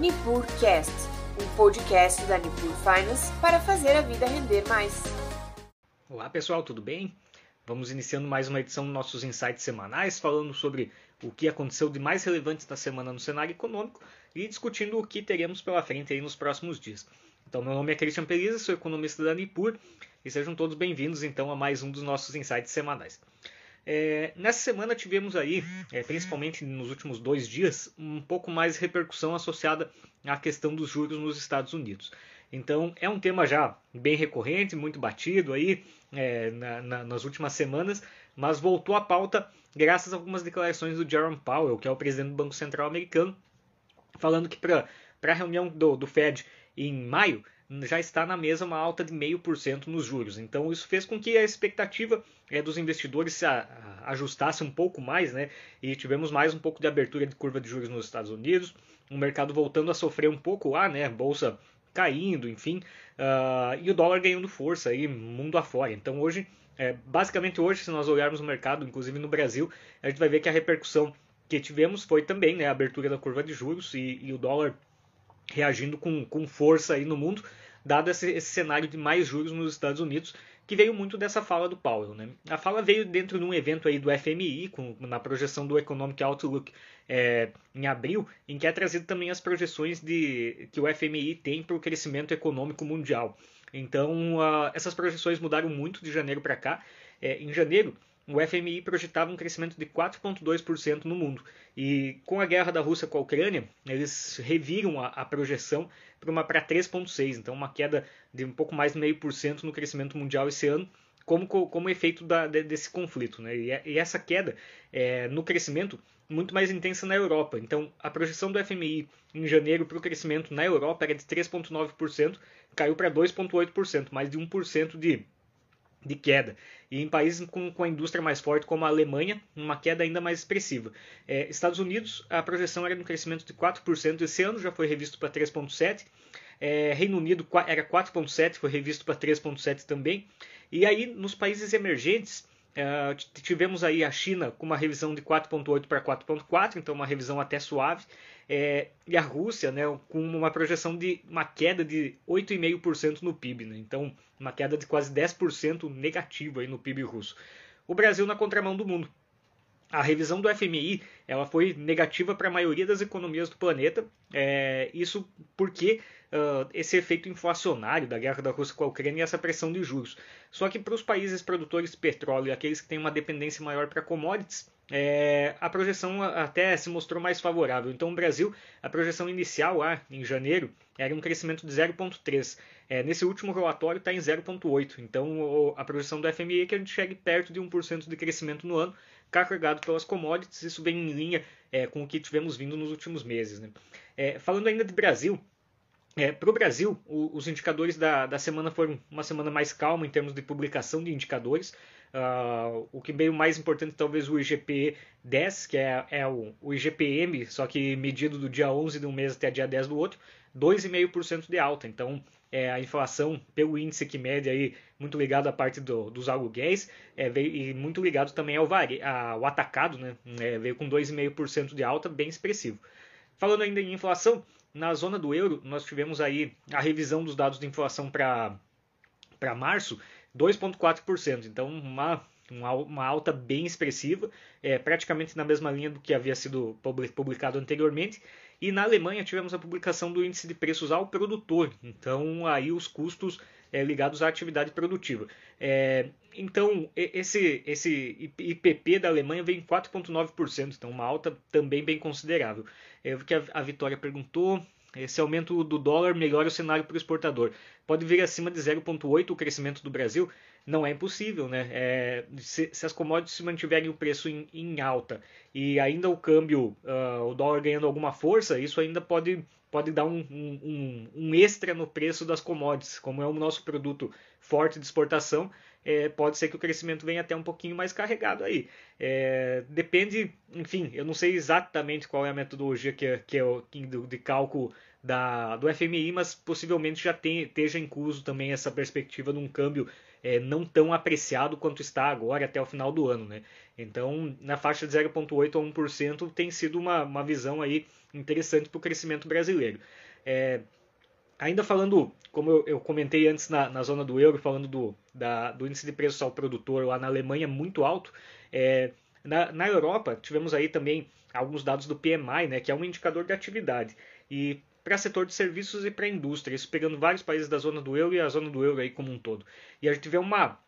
NipurCast, um podcast da Nipur Finance para fazer a vida render mais. Olá pessoal, tudo bem? Vamos iniciando mais uma edição dos nossos insights semanais, falando sobre o que aconteceu de mais relevante na semana no cenário econômico e discutindo o que teremos pela frente aí nos próximos dias. Então, meu nome é Christian Peliza, sou economista da Nipur e sejam todos bem-vindos então a mais um dos nossos insights semanais. É, nessa semana tivemos aí, é, principalmente nos últimos dois dias, um pouco mais repercussão associada à questão dos juros nos Estados Unidos. Então é um tema já bem recorrente, muito batido aí é, na, na, nas últimas semanas, mas voltou à pauta graças a algumas declarações do Jerome Powell, que é o presidente do Banco Central americano, falando que para a reunião do, do Fed em maio já está na mesa uma alta de 0,5% nos juros. Então isso fez com que a expectativa é, dos investidores se a, a, ajustasse um pouco mais, né? E tivemos mais um pouco de abertura de curva de juros nos Estados Unidos, o mercado voltando a sofrer um pouco lá, né? Bolsa caindo, enfim, uh, e o dólar ganhando força aí mundo afora. Então hoje, é, basicamente hoje, se nós olharmos o mercado, inclusive no Brasil, a gente vai ver que a repercussão que tivemos foi também né, a abertura da curva de juros e, e o dólar reagindo com, com força aí no mundo, dado esse, esse, cenário de mais juros nos Estados Unidos, que veio muito dessa fala do Powell. Né? A fala veio dentro de um evento aí do FMI, com, na projeção do Economic Outlook é, em abril, em que é trazido também as projeções de, que o FMI tem para o crescimento econômico mundial. Então, essas projeções mudaram muito de janeiro para cá. É, em janeiro, o FMI projetava um crescimento de 4,2% no mundo. E com a guerra da Rússia com a Ucrânia, eles reviram a, a projeção para 3,6%. Então, uma queda de um pouco mais de 0,5% no crescimento mundial esse ano, como, como efeito da, desse conflito. Né? E, e essa queda é, no crescimento muito mais intensa na Europa. Então, a projeção do FMI em janeiro para o crescimento na Europa era de 3,9%, caiu para 2,8%, mais de 1% de de queda. E em países com, com a indústria mais forte, como a Alemanha, uma queda ainda mais expressiva. É, Estados Unidos, a projeção era de um crescimento de 4% esse ano, já foi revisto para 3,7%. É, Reino Unido era 4,7%, foi revisto para 3,7% também. E aí, nos países emergentes, é, tivemos aí a China com uma revisão de 4,8 para 4,4, então uma revisão até suave. É, e a Rússia né, com uma projeção de uma queda de 8,5% no PIB. Né? Então, uma queda de quase 10% negativa aí no PIB russo. O Brasil na contramão do mundo. A revisão do FMI ela foi negativa para a maioria das economias do planeta. É, isso porque uh, esse efeito inflacionário da guerra da Rússia com a Ucrânia e essa pressão de juros. Só que para os países produtores de petróleo e aqueles que têm uma dependência maior para commodities, é, a projeção até se mostrou mais favorável. Então, o Brasil, a projeção inicial lá em janeiro era um crescimento de 0,3. É, nesse último relatório está em 0,8. Então, a projeção do FMI é que a gente chegue perto de 1% de crescimento no ano, carregado pelas commodities. Isso vem em linha é, com o que tivemos vindo nos últimos meses. Né? É, falando ainda de Brasil, é, Para o Brasil, os indicadores da, da semana foram uma semana mais calma em termos de publicação de indicadores. Uh, o que veio mais importante talvez o IGP 10, que é, é o, o, IGPM, só que medido do dia 11 de um mês até dia 10 do outro, 2,5% de alta. Então, é, a inflação pelo índice que mede aí, muito ligado à parte do, dos aluguéis, é, veio, e muito ligado também ao, vare, ao atacado, né? É, veio com 2,5% de alta, bem expressivo. Falando ainda em inflação, na zona do euro, nós tivemos aí a revisão dos dados de inflação para março, 2,4%. Então, uma, uma alta bem expressiva, é, praticamente na mesma linha do que havia sido publicado anteriormente. E na Alemanha tivemos a publicação do índice de preços ao produtor. Então, aí os custos é, ligados à atividade produtiva. É, então, esse, esse IPP da Alemanha vem em 4,9%, então uma alta também bem considerável. É, o que a, a Vitória perguntou, esse aumento do dólar melhora o cenário para o exportador. Pode vir acima de 0,8 o crescimento do Brasil? Não é impossível, né? É, se, se, as commodities se mantiverem o preço em, em alta e ainda o câmbio, uh, o dólar ganhando alguma força, isso ainda pode, pode dar um, um, um extra no preço das commodities. Como é o nosso produto forte de exportação, é, pode ser que o crescimento venha até um pouquinho mais carregado aí. É, depende, enfim, eu não sei exatamente qual é a metodologia que, que é o, de cálculo da, do FMI, mas possivelmente já tem, esteja incluso também essa perspectiva de um câmbio é, não tão apreciado quanto está agora até o final do ano. Né? Então, na faixa de 0,8% a 1% tem sido uma, uma visão aí interessante para o crescimento brasileiro. É, ainda falando, como eu, eu comentei antes na, na, zona do euro, falando do, da, do índice de preços ao produtor lá na Alemanha muito alto, é, na, na Europa tivemos aí também alguns dados do PMI, né, que é um indicador de atividade. E para setor de serviços e para indústria, isso pegando vários países da zona do euro e a zona do euro aí como um todo. E a gente vê uma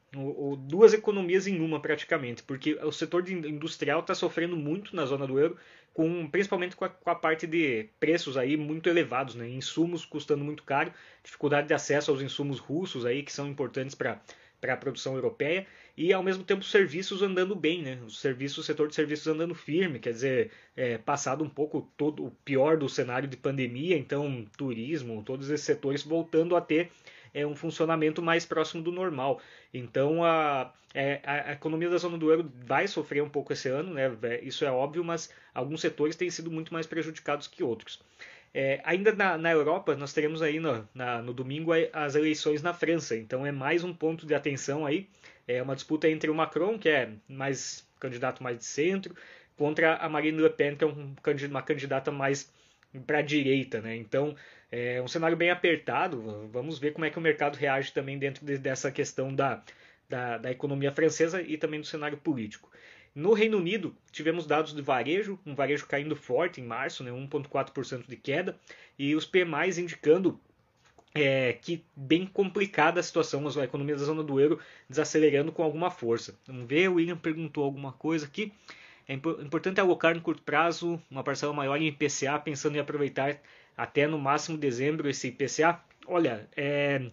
duas economias em uma praticamente, porque o setor industrial está sofrendo muito na zona do euro, com, principalmente com a, com a, parte de preços aí muito elevados, né? insumos custando muito caro, dificuldade de acesso aos insumos russos aí que são importantes para para a produção europeia e ao mesmo tempo serviços andando bem, né? O serviço, o setor de serviços andando firme, quer dizer, é, passado um pouco todo o pior do cenário de pandemia, então turismo, todos esses setores voltando a ter é, um funcionamento mais próximo do normal. Então a, é, a, economia da zona do euro vai sofrer um pouco esse ano, né? Isso é óbvio, mas alguns setores têm sido muito mais prejudicados que outros. É, ainda na, na, Europa, nós teremos aí no, na, no domingo as eleições na França, então é mais um ponto de atenção aí. É uma disputa entre o Macron, que é mais candidato mais de centro, contra a Marine Le Pen, que é um, uma candidata mais para a direita. Né? Então é um cenário bem apertado. Vamos ver como é que o mercado reage também dentro de, dessa questão da, da, da economia francesa e também do cenário político. No Reino Unido, tivemos dados de varejo, um varejo caindo forte em março, né, 1,4% de queda, e os PMIs indicando é, que bem complicada a situação, a economia da zona do euro desacelerando com alguma força. Vamos ver, o William perguntou alguma coisa aqui. É importante alocar no curto prazo uma parcela maior em IPCA, pensando em aproveitar até no máximo dezembro esse IPCA. Olha, é,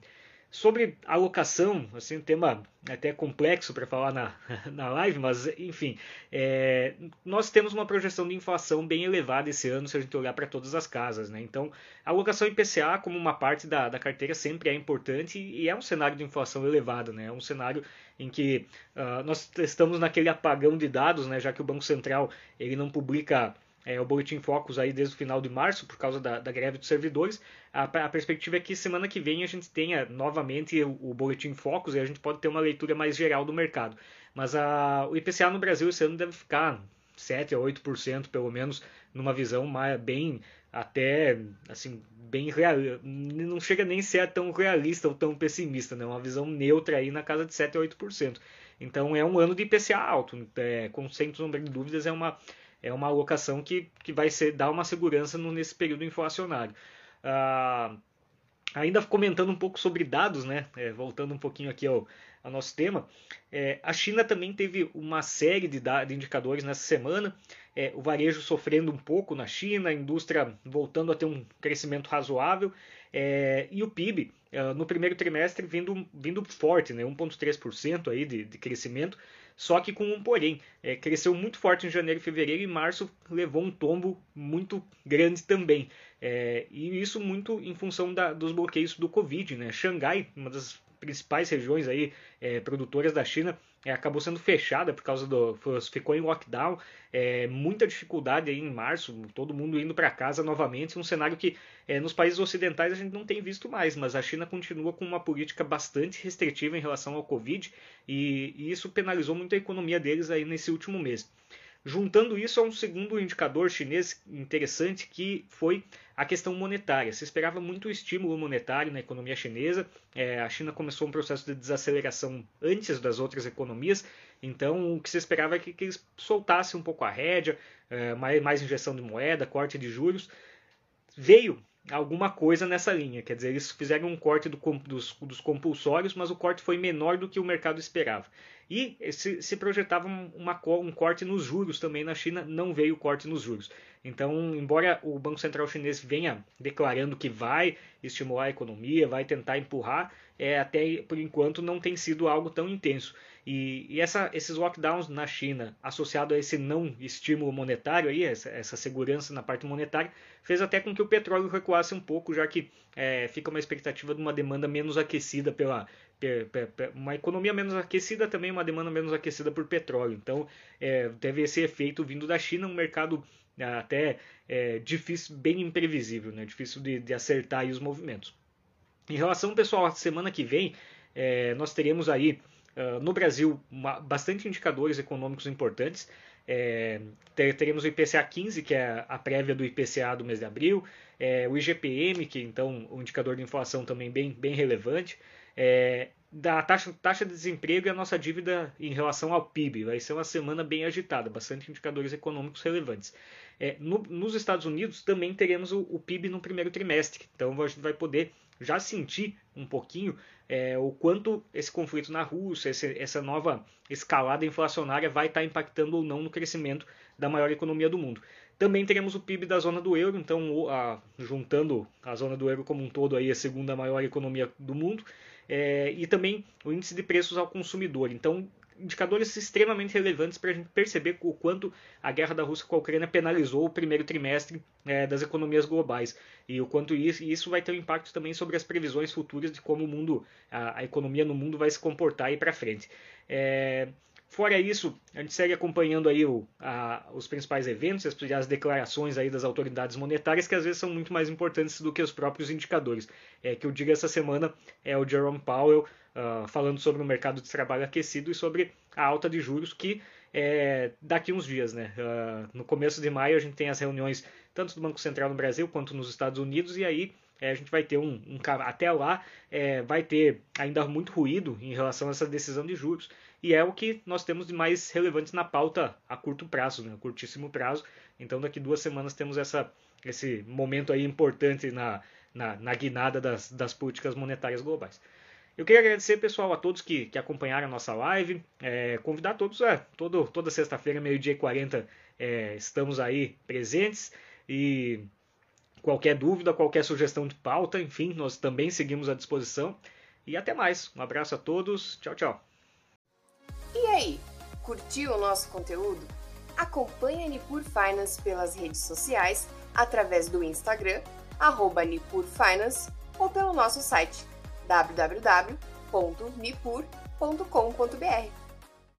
Sobre alocação, assim, um tema até complexo para falar na, na live, mas enfim, é, nós temos uma projeção de inflação bem elevada esse ano se a gente olhar para todas as casas. Né? Então, a alocação IPCA como uma parte da, da carteira sempre é importante e é um cenário de inflação elevada, né? é um cenário em que uh, nós estamos naquele apagão de dados, né? já que o Banco Central ele não publica é, o Boletim Focus aí desde o final de março, por causa da, da greve dos servidores. A, a, perspectiva é que semana que vem a gente tenha novamente o, o Boletim Focus e a gente pode ter uma leitura mais geral do mercado. Mas a, o IPCA no Brasil esse ano deve ficar 7 a 8% pelo menos, numa visão mais, bem até assim bem real, não chega nem a ser tão realista ou tão pessimista, né? Uma visão neutra aí na casa de 7 a 8%. Então é um ano de IPCA alto, é, com sem sombra de dúvidas é uma é uma alocação que, que vai ser, dar uma segurança no, nesse período inflacionário. Ah, ainda comentando um pouco sobre dados, né? É, voltando um pouquinho aqui ao, ao nosso tema, é, a China também teve uma série de, de indicadores nessa semana. É, o varejo sofrendo um pouco na China, a indústria voltando a ter um crescimento razoável é, e o PIB é, no primeiro trimestre vindo, vindo forte, né? 1,3% aí de, de crescimento só que com um porém. É, cresceu muito forte em janeiro fevereiro e março levou um tombo muito grande também. É, e isso muito em função da, dos bloqueios do Covid. Né? Xangai, uma das principais regiões aí é, produtoras da China é, acabou sendo fechada por causa do ficou em lockdown é, muita dificuldade aí em março todo mundo indo para casa novamente um cenário que é, nos países ocidentais a gente não tem visto mais mas a China continua com uma política bastante restritiva em relação ao Covid e, e isso penalizou muito a economia deles aí nesse último mês Juntando isso a um segundo indicador chinês interessante que foi a questão monetária. Se esperava muito estímulo monetário na economia chinesa. É, a China começou um processo de desaceleração antes das outras economias, então o que se esperava é que, que eles soltassem um pouco a rédea, é, mais, mais injeção de moeda, corte de juros. Veio alguma coisa nessa linha. Quer dizer, eles fizeram um corte do, dos, dos, compulsórios, mas o corte foi menor do que o mercado esperava. E se, se projetava uma, um corte nos juros também na China, não veio corte nos juros. Então, embora o Banco Central chinês venha declarando que vai estimular a economia, vai tentar empurrar, é, até por enquanto não tem sido algo tão intenso. E, e essa, esses lockdowns na China, associado a esse não estímulo monetário, aí, essa, essa, segurança na parte monetária, fez até com que o petróleo recuasse um pouco, já que é, fica uma expectativa de uma demanda menos aquecida pela. Uma economia menos aquecida também, uma demanda menos aquecida por petróleo. Então, é, teve esse efeito vindo da China, um mercado é, até é, difícil, bem imprevisível, né? difícil de, de acertar os movimentos. Em relação, pessoal, à semana que vem, é, nós teremos aí ah, no Brasil, uma, bastante indicadores econômicos importantes. É, teremos o IPCA 15, que é a prévia do IPCA do mês de abril, é, o IGPM, que então o indicador de inflação também bem, bem relevante, é, da taxa, taxa de desemprego e a nossa dívida em relação ao PIB. Vai ser uma semana bem agitada, bastante indicadores econômicos relevantes. É, no, nos Estados Unidos também teremos o, o, PIB no primeiro trimestre, então a gente vai poder já sentir um pouquinho é, o quanto esse conflito na Rússia, esse, essa nova escalada inflacionária vai estar impactando ou não no crescimento da maior economia do mundo. Também teremos o PIB da zona do euro, então a, juntando a zona do euro como um todo aí a segunda maior economia do mundo, é, e também o índice de preços ao consumidor. Então indicadores extremamente relevantes para a gente perceber o quanto a guerra da Rússia com a Ucrânia penalizou o primeiro trimestre é, das economias globais e o quanto isso, isso vai ter um impacto também sobre as previsões futuras de como o mundo, a, a economia no mundo vai se comportar aí para frente. É, Fora isso, a gente segue acompanhando aí o, a, os principais eventos, as, as, declarações aí das autoridades monetárias, que às vezes são muito mais importantes do que os próprios indicadores. É, que eu digo essa semana é o Jerome Powell uh, falando sobre o mercado de trabalho aquecido e sobre a alta de juros, que é daqui uns dias. Né? Uh, no começo de maio a gente tem as reuniões tanto do Banco Central no Brasil quanto nos Estados Unidos, e aí é, a gente vai ter um, um até lá é, vai ter ainda muito ruído em relação a essa decisão de juros e é o que nós temos de mais relevante na pauta a curto prazo, né, a curtíssimo prazo. Então daqui duas semanas temos essa, esse momento aí importante na, na, na guinada das, das políticas monetárias globais. Eu queria agradecer, pessoal, a todos que, que acompanharam a nossa live. É, convidar todos, é, todo, toda sexta-feira, meio-dia e 40, é, estamos aí presentes. E qualquer dúvida, qualquer sugestão de pauta, enfim, nós também seguimos à disposição. E até mais. Um abraço a todos. Tchau, tchau. Aí, curtiu o nosso conteúdo? Acompanhe a Nipur Finance pelas redes sociais, através do Instagram, arroba Nipur Finance, ou pelo nosso site www.nipur.com.br.